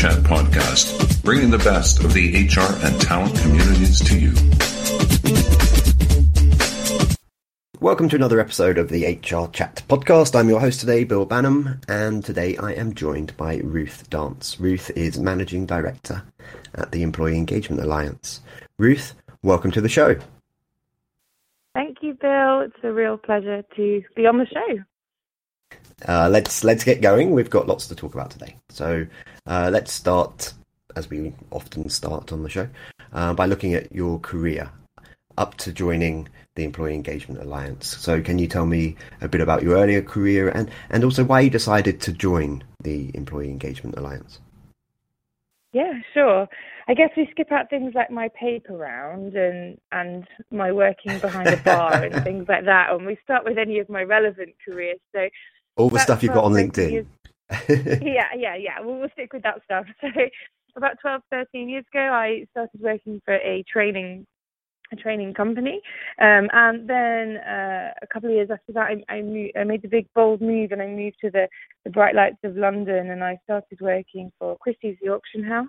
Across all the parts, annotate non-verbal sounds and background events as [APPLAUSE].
Chat podcast, bringing the best of the HR and talent communities to you. Welcome to another episode of the HR Chat podcast. I'm your host today, Bill Banham, and today I am joined by Ruth Dance. Ruth is Managing Director at the Employee Engagement Alliance. Ruth, welcome to the show. Thank you, Bill. It's a real pleasure to be on the show. Uh, let's let's get going. We've got lots to talk about today. So uh, let's start, as we often start on the show, uh, by looking at your career up to joining the Employee Engagement Alliance. So can you tell me a bit about your earlier career and, and also why you decided to join the Employee Engagement Alliance? Yeah, sure. I guess we skip out things like my paper round and and my working behind a bar and [LAUGHS] things like that, and we start with any of my relevant careers. So all the stuff you've got on LinkedIn. [LAUGHS] yeah, yeah, yeah. We'll, we'll stick with that stuff. [LAUGHS] So about 12, 13 years ago, I started working for a training a training company. Um, and then uh, a couple of years after that, I, I, I, made the big bold move and I moved to the, the bright lights of London and I started working for Christie's, the auction house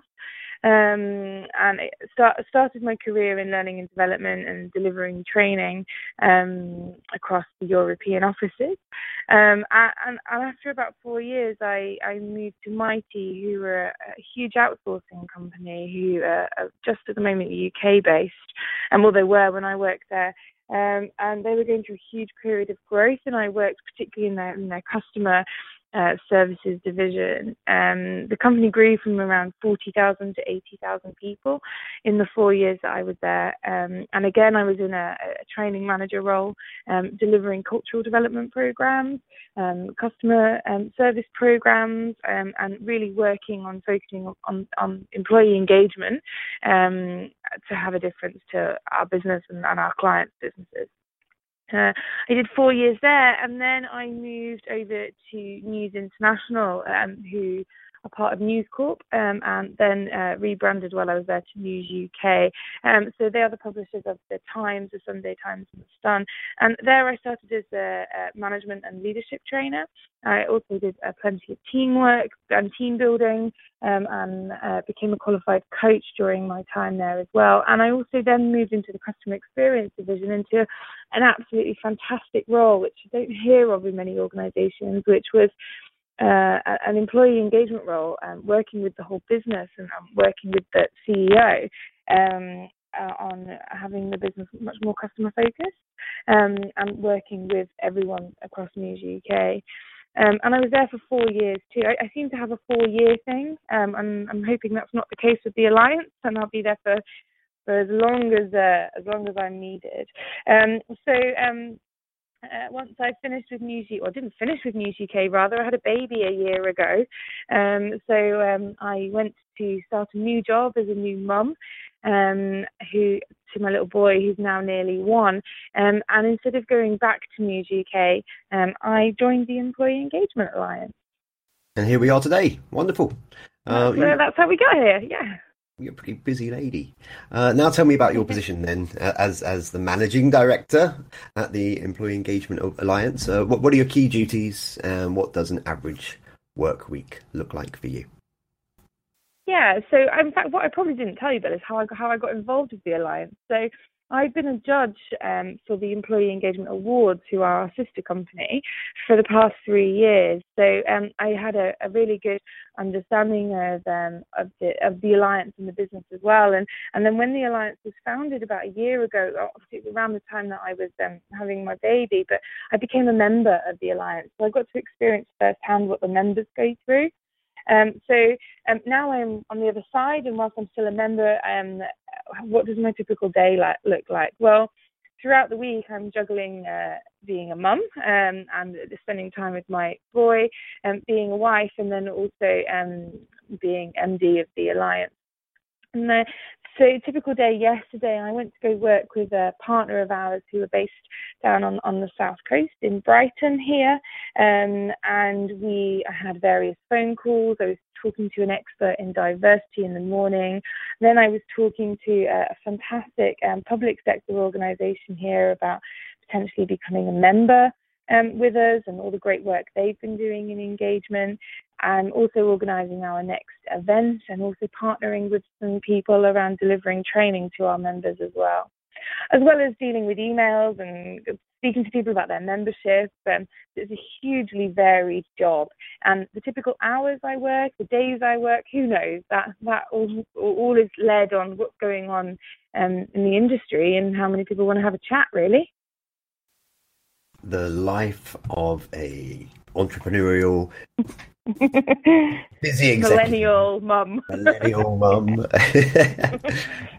um, and it start, started my career in learning and development and delivering training um, across the European offices. Um, and, and, after about four years, I, I moved to Mitie, who were a, a huge outsourcing company, who uh, are just at the moment UK based, and well, they were when I worked there. Um, and they were going through a huge period of growth, and I worked particularly in their in their customer uh, services division. Um, the company grew from around 40,000 to 80,000 people in the four years that I was there. Um, and again, I was in a, a training manager role, um, delivering cultural development programs, um, customer um, service programs, um, and really working on focusing on, on employee engagement to have a difference to our business and, and our clients' businesses. Uh, I did four years there, and then I moved over to News International, um, who a part of News Corp, um, and then uh, rebranded while I was there to News UK. Um, so they are the publishers of the Times, the Sunday Times, and the Sun. And there I started as a, a management and leadership trainer. I also did uh, plenty of teamwork and team building, um, and uh, became a qualified coach during my time there as well. And I also then moved into the customer experience division into an absolutely fantastic role, which I don't hear of in many organisations, which was uh, an employee engagement role, um, working with the whole business and um, working with the CEO um, uh, on having the business much more customer focused um, and working with everyone across News UK. Um, and I was there for four years too. I, I seem to have a four-year thing, um, and I'm hoping that's not the case with the alliance, and I'll be there for for as long as uh, as long as I'm needed. so uh, once I finished with News UK, or didn't finish with News UK, rather, I had a baby a year ago. Um, so um, I went to start a new job as a new mum, um, who to my little boy who's now nearly one. Um, and instead of going back to News UK, um, I joined the Employee Engagement Alliance. And here we are today. Wonderful. Uh, that's, that's how we got here. Yeah you're a pretty busy lady. Uh, now, tell me about your [LAUGHS] position then, uh, as as the managing director at the Employee Engagement Alliance. Uh, what what are your key duties, and what does an average work week look like for you? Yeah, so in fact, what I probably didn't tell you about is how I how I got involved with the alliance. So I've been a judge um, for the Employee Engagement Awards, who are our sister company, for the past three years. So um, I had a, a, really good understanding of um, of the of the alliance and the business as well. And and then when the alliance was founded about a year ago, obviously around the time that I was um, having my baby, but I became a member of the alliance, so I got to experience firsthand what the members go through. Um, so um, now I'm on the other side, and whilst I'm still a member, um, what does my typical day like, look like? Well, throughout the week, I'm juggling uh, being a mum um, and spending time with my boy, um, being a wife, and then also um, being MD of the Alliance. And the, so typical day yesterday, I went to go work with a partner of ours who are based down on, on the south coast in Brighton here, um, and we had various phone calls. I was talking to an expert in diversity in the morning. Then I was talking to a, fantastic um, public sector organisation here about potentially becoming a member um, with us and all the great work they've been doing in engagement. I'm also organising our next event and also partnering with some people around delivering training to our members as well, as well as dealing with emails and speaking to people about their membership. Um, it's a hugely varied job, and the typical hours I work, the days I work, who knows? That that all all is led on what's going on um, in the industry and how many people want to have a chat, really. The life of a entrepreneurial [LAUGHS] busy executive. millennial mum. millennial mum.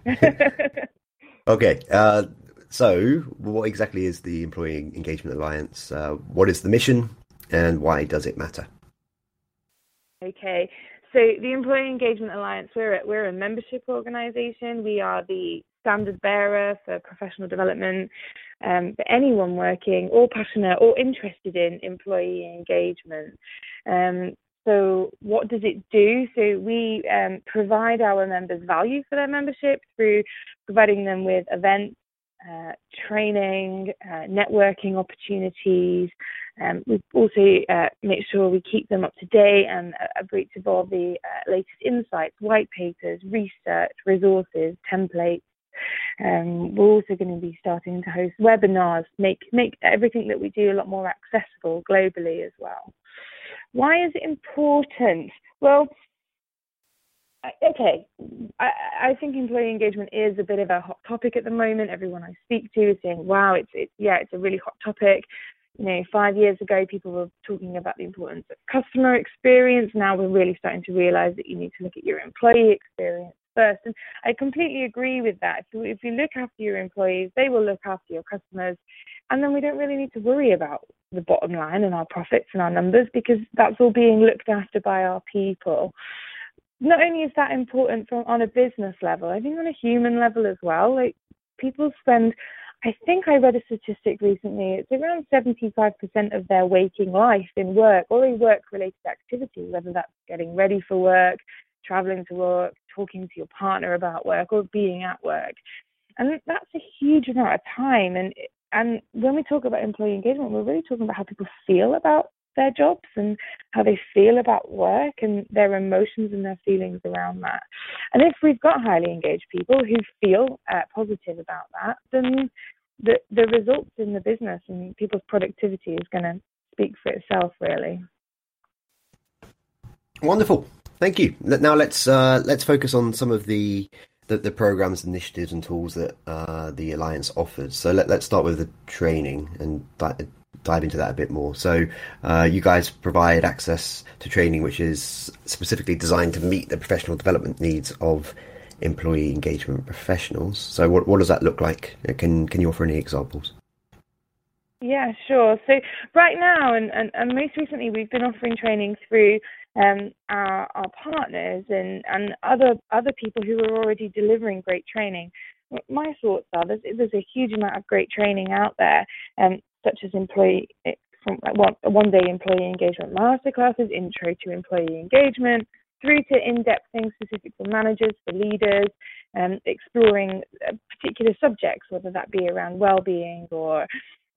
[LAUGHS] okay, uh, so what exactly is the Employee Engagement Alliance? Uh, what is the mission, and why does it matter? Okay, so the Employee Engagement Alliance, we're a, we're a membership organisation. We are the standard bearer for professional development um, for anyone working or passionate or interested in employee engagement. Um, so, what does it do? So, we um, provide our members value for their membership through providing them with events, uh, training, uh, networking opportunities. Um, we also uh, make sure we keep them up to date and abreast of all the uh, latest insights, white papers, research, resources, templates, um, we're also going to be starting to host webinars, make make everything that we do a lot more accessible globally as well. Why is it important? Well, okay, I, I, think employee engagement is a bit of a hot topic at the moment. Everyone I speak to is saying, "Wow, it's it's yeah, it's a really hot topic." You know, five years ago, people were talking about the importance of customer experience. Now we're really starting to realize that you need to look at your employee experience first. And I completely agree with that. If you, if you look after your employees, they will look after your customers. And then we don't really need to worry about the bottom line and our profits and our numbers because that's all being looked after by our people. Not only is that important from, on a business level, I think on a human level as well. Like people spend I think I read a statistic recently. It's around 75% of their waking life in work or a work related activity, whether that's getting ready for work, traveling to work, talking to your partner about work, or being at work. And that's a huge amount of time. And and when we talk about employee engagement, we're really talking about how people feel about their jobs and how they feel about work and their emotions and their feelings around that. And if we've got highly engaged people who feel uh, positive about that, then the the results in the business and people's productivity is going to speak for itself, really. Wonderful. Thank you. Now let's uh, let's focus on some of the the, the programs, initiatives, and tools that uh, the alliance offers. So let, us start with the training and dive, dive into that a bit more. So uh, you guys provide access to training which is specifically designed to meet the professional development needs of employee engagement professionals. So what what does that look like? Can can you offer any examples? Yeah, sure. So right now and, and, and most recently we've been offering training through um, our, our partners and, and other other people who are already delivering great training. My thoughts are there's, there's a huge amount of great training out there, um, such as employee from one, one day employee engagement masterclasses, intro to employee engagement, through to in-depth things specific for managers, for leaders, um, exploring uh, particular subjects, whether that be around well-being or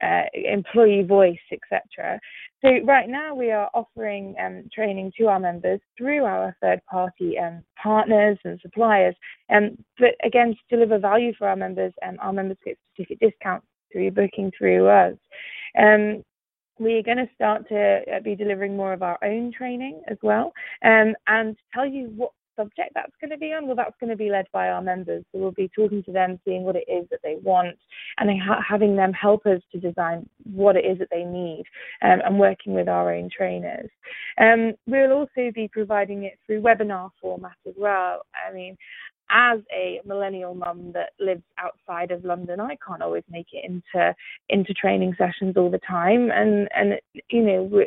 uh, employee voice, etc. So right now we are offering um, training to our members through our third-party um, partners and suppliers. Um, but again, to deliver value for our members, um, our members get specific discounts through booking through us. Um, we're going to start to uh, be delivering more of our own training as well um, and tell you what subject that's going to be on, well, that's going to be led by our members. So we'll be talking to them, seeing what it is that they want, and ha- having them help us to design what it is that they need, um, and working with our own trainers. Um, we'll also be providing it through webinar format as well. I mean, as a millennial mum that lives outside of London, I can't always make it into into training sessions all the time, and and you know,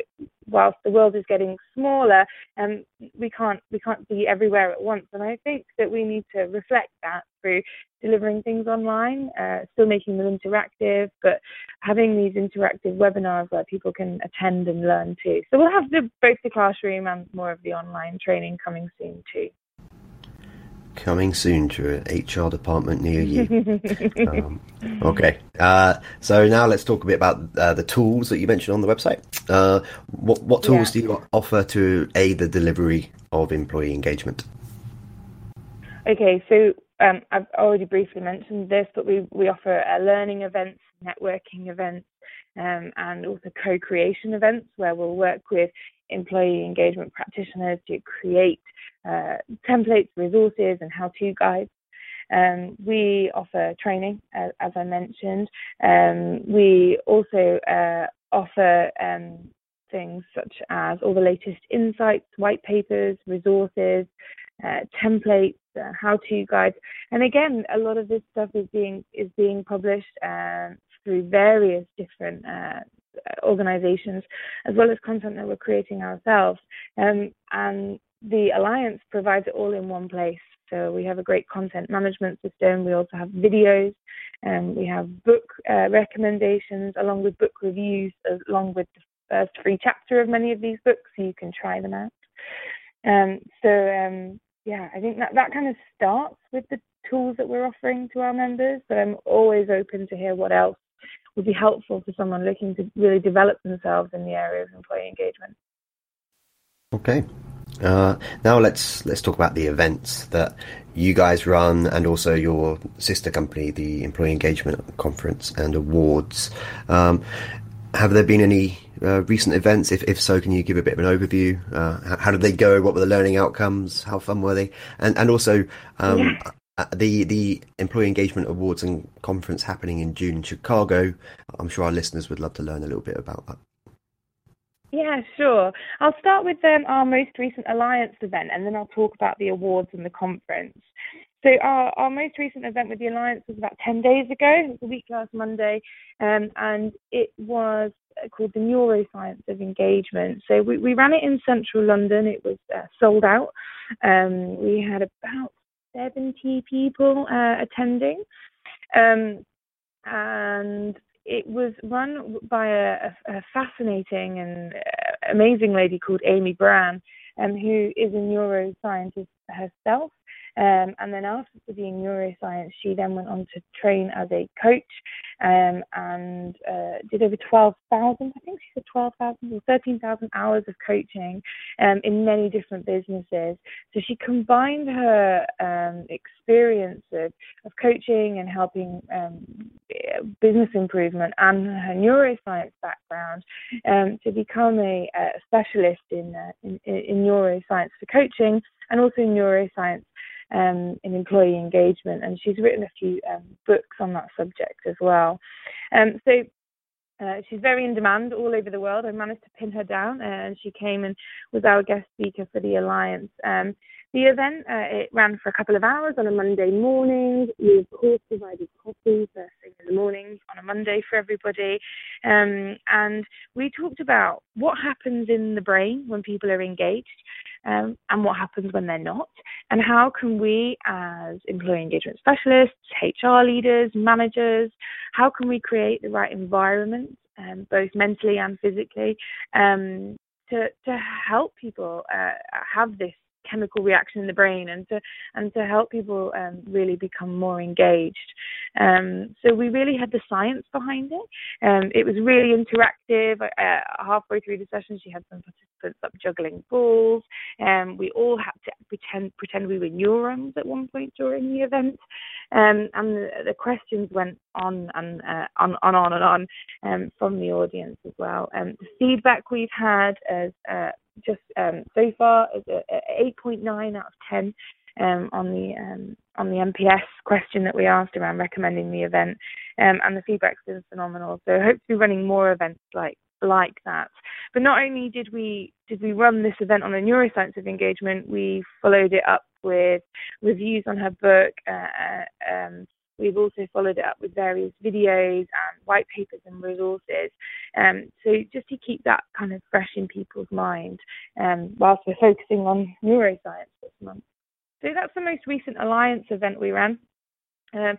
whilst the world is getting smaller, um, we can't we can't be everywhere at once, and I think that we need to reflect that through delivering things online, uh, still making them interactive, but having these interactive webinars where people can attend and learn too. So we'll have the, both the classroom and more of the online training coming soon too. Coming soon to an HR department near you. [LAUGHS] um, okay, uh, so now let's talk a bit about uh, the tools that you mentioned on the website. Uh, what, what tools yeah. do you offer to aid the delivery of employee engagement? Okay, so um, I've already briefly mentioned this, but we, we offer uh, learning events, networking events, um, and also co-creation events where we'll work with employee engagement practitioners to create uh, templates, resources, and how-to guides. Um, we offer training, as, as I mentioned. Um, we also uh, offer um, things such as all the latest insights, white papers, resources, uh, templates, uh, how-to guides, and again, a lot of this stuff is being is being published uh, through various different uh, organizations, as well as content that we're creating ourselves. Um, and the Alliance provides it all in one place. So we have a great content management system. We also have videos, and we have book uh, recommendations along with book reviews, along with the first free chapter of many of these books, so you can try them out. Um, so um, yeah, I think that that kind of starts with the tools that we're offering to our members. But I'm always open to hear what else would be helpful for someone looking to really develop themselves in the area of employee engagement. Okay. Uh, now let's let's talk about the events that you guys run and also your sister company, the Employee Engagement Conference and Awards. Um, have there been any uh, recent events? If if so, can you give a bit of an overview? Uh, how, how, did they go? What were the learning outcomes? How fun were they? And and also, um, yeah. Uh, the the Employee Engagement Awards and Conference happening in June in Chicago. I'm sure our listeners would love to learn a little bit about that. Yeah, sure. I'll start with um, our most recent Alliance event, and then I'll talk about the awards and the conference. So our, our most recent event with the Alliance was about 10 days ago. A week last Monday, um, and it was called the Neuroscience of Engagement. So we, we ran it in central London. It was uh, sold out. Um, we had about 70 people uh, attending. Um, and it was run by a, a fascinating and uh, amazing lady called Amy Brann, um, who is a neuroscientist herself. Um, and then after studying neuroscience, she then went on to train as a coach um, and uh, did over 12,000, I think she said 12,000 or 13,000 hours of coaching um, in many different businesses. So she combined her um, experience of, of coaching and helping um, business improvement and her neuroscience background um, to become a, a specialist in, uh, in, in neuroscience for coaching and also neuroscience um, in employee engagement, and she's written a few um, books on that subject as well. Um, so uh, she's very in demand all over the world. I managed to pin her down, uh, and she came and was our guest speaker for the Alliance. Um, the event uh, it ran for a couple of hours on a Monday morning. We of course provided coffee in the morning on a Monday for everybody, um, and we talked about what happens in the brain when people are engaged, um, and what happens when they're not, and how can we, as employee engagement specialists, HR leaders, managers, how can we create the right environment, um, both mentally and physically, um, to to help people uh, have this chemical reaction in the brain and to and to help people um, really become more engaged. Um, so we really had the science behind it. Um, it was really interactive. Uh, halfway through the session, she had some participants up juggling balls. Um, we all had to pretend pretend we were neurons at one point during the event, um, and the, the, questions went on and uh, on, on on and on um, from the audience as well. Um, the feedback we've had as uh, just um, so far a 8.9 out of 10 um, on the um, on the NPS question that we asked around recommending the event, um, and the feedback's been phenomenal. So hope to be running more events like like that. But not only did we did we run this event on a neuroscience of engagement, we followed it up with reviews on her book. Uh, uh um, We've also followed it up with various videos and white papers and resources. Um, so just to keep that kind of fresh in people's mind um, whilst we're focusing on neuroscience this month. So that's the most recent Alliance event we ran. Um,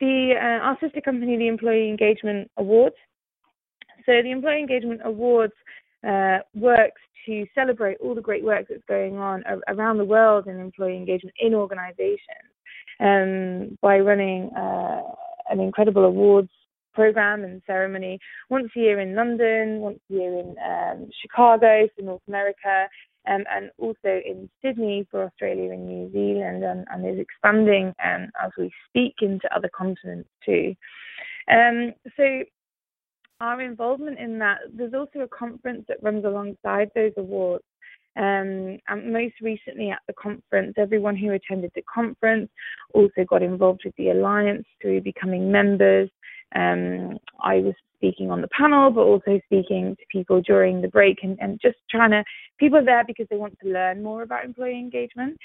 the uh, our sister company, the Employee Engagement Awards. So the Employee Engagement Awards uh, works to celebrate all the great work that's going on around the world in employee engagement in organizations um, by running uh, an incredible awards program and ceremony once a year in London, once a year in um, Chicago for North America, um, and also in Sydney for Australia and New Zealand, and, and is expanding um, as we speak into other continents too. Um, so our involvement in that, there's also a conference that runs alongside those awards. Um, and most recently at the conference, everyone who attended the conference also got involved with the alliance through becoming members. Um, I was speaking on the panel, but also speaking to people during the break and, and just trying to, people are there because they want to learn more about employee engagement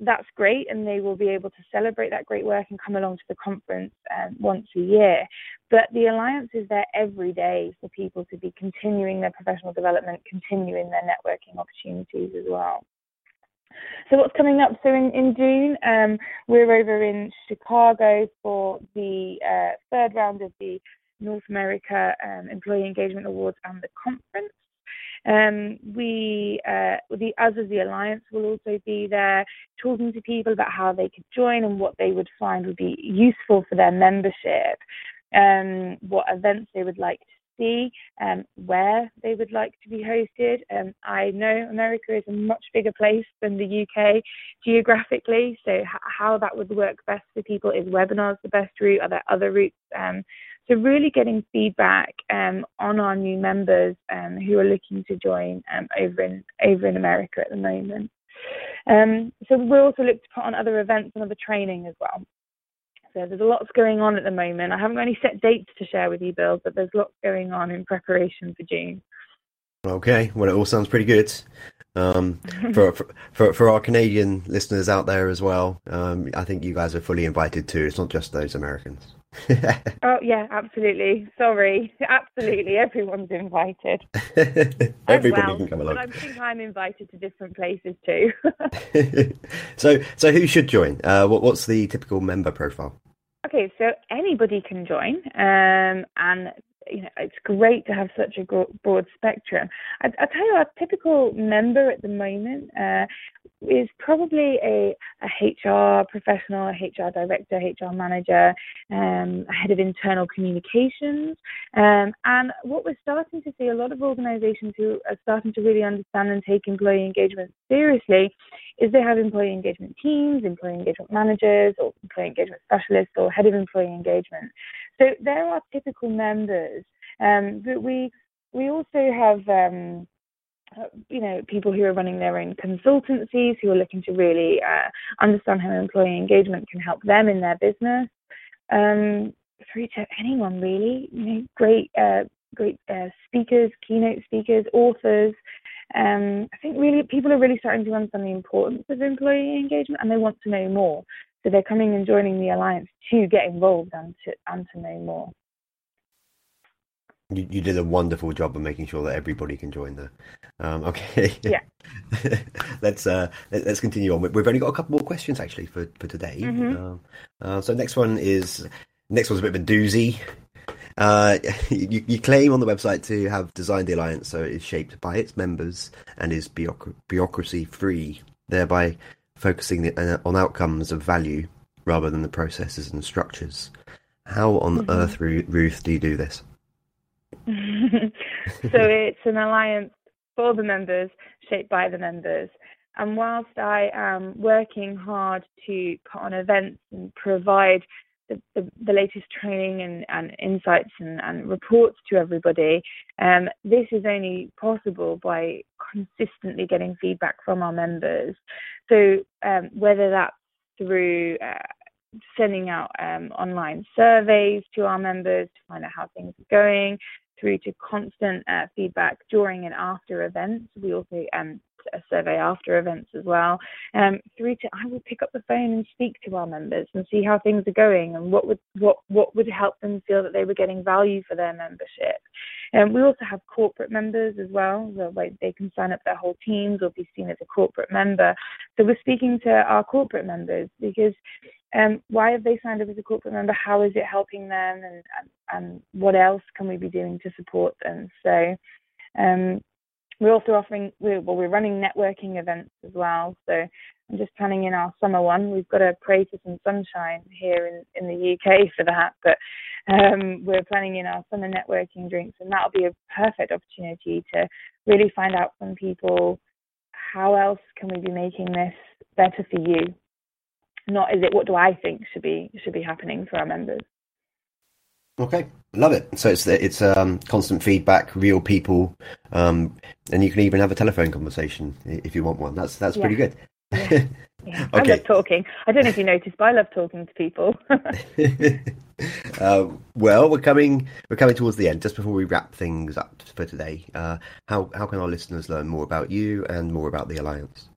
that's great and they will be able to celebrate that great work and come along to the conference um, once a year. But the Alliance is there every day for people to be continuing their professional development, continuing their networking opportunities as well. So what's coming up? So in, in June, um, we're over in Chicago for the uh, third round of the North America um, Employee Engagement Awards and the conference. Um, we, uh, the as the alliance, will also be there talking to people about how they could join and what they would find would be useful for their membership, um, what events they would like to see, um, where they would like to be hosted. Um, I know America is a much bigger place than the UK geographically, so h- how that would work best for people is webinars the best route. Are there other routes? Um, so really getting feedback um, on our new members um, who are looking to join um, over in over in America at the moment. Um, so we'll also look to put on other events and other training as well. So there's a lots going on at the moment. I haven't got any set dates to share with you, Bill, but there's lots going on in preparation for June. Okay, well, it all sounds pretty good. Um, [LAUGHS] for, for for our Canadian listeners out there as well, um, I think you guys are fully invited too. It's not just those Americans. [LAUGHS] oh yeah, absolutely. Sorry, absolutely. Everyone's invited. [LAUGHS] Everybody well, can come along. I think I'm invited to different places too. [LAUGHS] so, so who should join? Uh, what, what's the typical member profile? Okay, so anybody can join, um, and you know, it's great to have such a broad spectrum. I, will tell you, our typical member at the moment uh, is probably a, a, HR professional, a HR director, HR manager, um, a head of internal communications. Um, and what we're starting to see, a lot of organizations who are starting to really understand and take employee engagement seriously, is they have employee engagement teams, employee engagement managers, or employee engagement specialists, or head of employee engagement. So there are typical members, um, but we we also have um, you know people who are running their own consultancies who are looking to really uh, understand how employee engagement can help them in their business. Um, through to anyone really, you know, great uh, great uh, speakers, keynote speakers, authors. Um, I think really people are really starting to understand the importance of employee engagement and they want to know more. So they're coming and joining the alliance to get involved and to and to know more. You, you did a wonderful job of making sure that everybody can join there. Um, okay. Yeah. [LAUGHS] let's uh, let, us continue on. We've only got a couple more questions actually for for today. Mm-hmm. Uh, uh, so next one is next one's a bit of a doozy. Uh, [LAUGHS] you, you, claim on the website to have designed the alliance so it is shaped by its members and is bureaucracy free, thereby focusing uh, on outcomes of value rather than the processes and structures. How on mm-hmm. earth, Ruth, do you do this? [LAUGHS] so it's an alliance for the members, shaped by the members. And whilst I am working hard to put on events and provide the, the, the latest training and, and insights and, and, reports to everybody. Um, this is only possible by consistently getting feedback from our members. So um, whether that's through uh, sending out um, online surveys to our members to find out how things are going, through to constant uh, feedback during and after events. We also um, a survey after events as well. Um, through to I will pick up the phone and speak to our members and see how things are going and what would what what would help them feel that they were getting value for their membership. And um, we also have corporate members as well, like they can sign up their whole teams or be seen as a corporate member. So we're speaking to our corporate members because um, why have they signed up as a corporate member? How is it helping them, and, and, what else can we be doing to support them? So um, we're also offering we're, well we're running networking events as well. So I'm just planning in our summer one. We've got to pray for some sunshine here in in the UK [LAUGHS] for that, but um, we're planning in our summer networking drinks, and that'll be a perfect opportunity to really find out from people how else can we be making this better for you. Not is it what do I think should be should be happening for our members. Okay, love it. So it's it's um, constant feedback, real people, um, and you can even have a telephone conversation if you want one. That's that's yeah. pretty good. Yeah. [LAUGHS] Yeah. okay. I love talking. I don't know if you noticed, but I love talking to people. [LAUGHS] [LAUGHS] uh, well, we're coming we're coming towards the end. Just before we wrap things up for today, uh, how how can our listeners learn more about you and more about the alliance?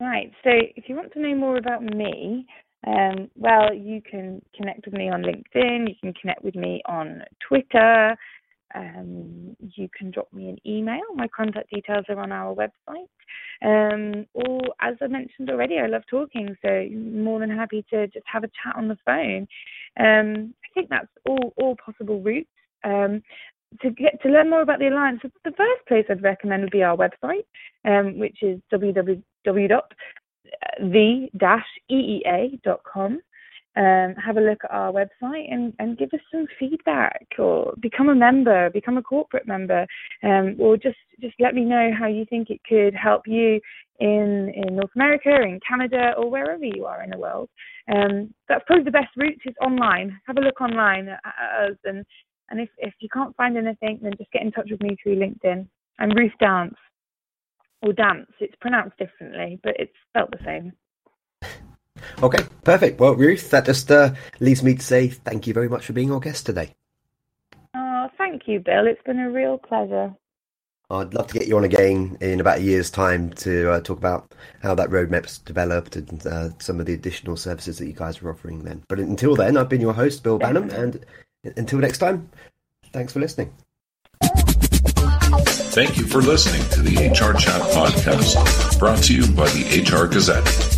Right. So, if you want to know more about me, um, well, you can connect with me on LinkedIn. You can connect with me on Twitter. Um, you can drop me an email. My contact details are on our website. Um, or, as I mentioned already, I love talking, so more than happy to just have a chat on the phone. Um, I think that's all, all possible routes. Um, to get to learn more about the alliance, the first place I'd recommend would be our website, um, which is www the-eea.com. Um, have a look at our website and, and give us some feedback or become a member, become a corporate member, um, or just, just let me know how you think it could help you in, in North America, in Canada, or wherever you are in the world. Um, that's probably the best route is online. Have a look online at, at us, and, and if, if you can't find anything, then just get in touch with me through LinkedIn. I'm Ruth Dance or dance. It's pronounced differently, but it's spelt the same. Okay, perfect. Well, Ruth, that just uh, leads me to say thank you very much for being our guest today. Oh, thank you, Bill. It's been a real pleasure. I'd love to get you on again in about a year's time to uh, talk about how that roadmap's developed and uh, some of the additional services that you guys are offering then. But until then, I've been your host, Bill Banham, and until next time, thanks for listening. Thank you for listening to the HR Chat Podcast, brought to you by the HR Gazette.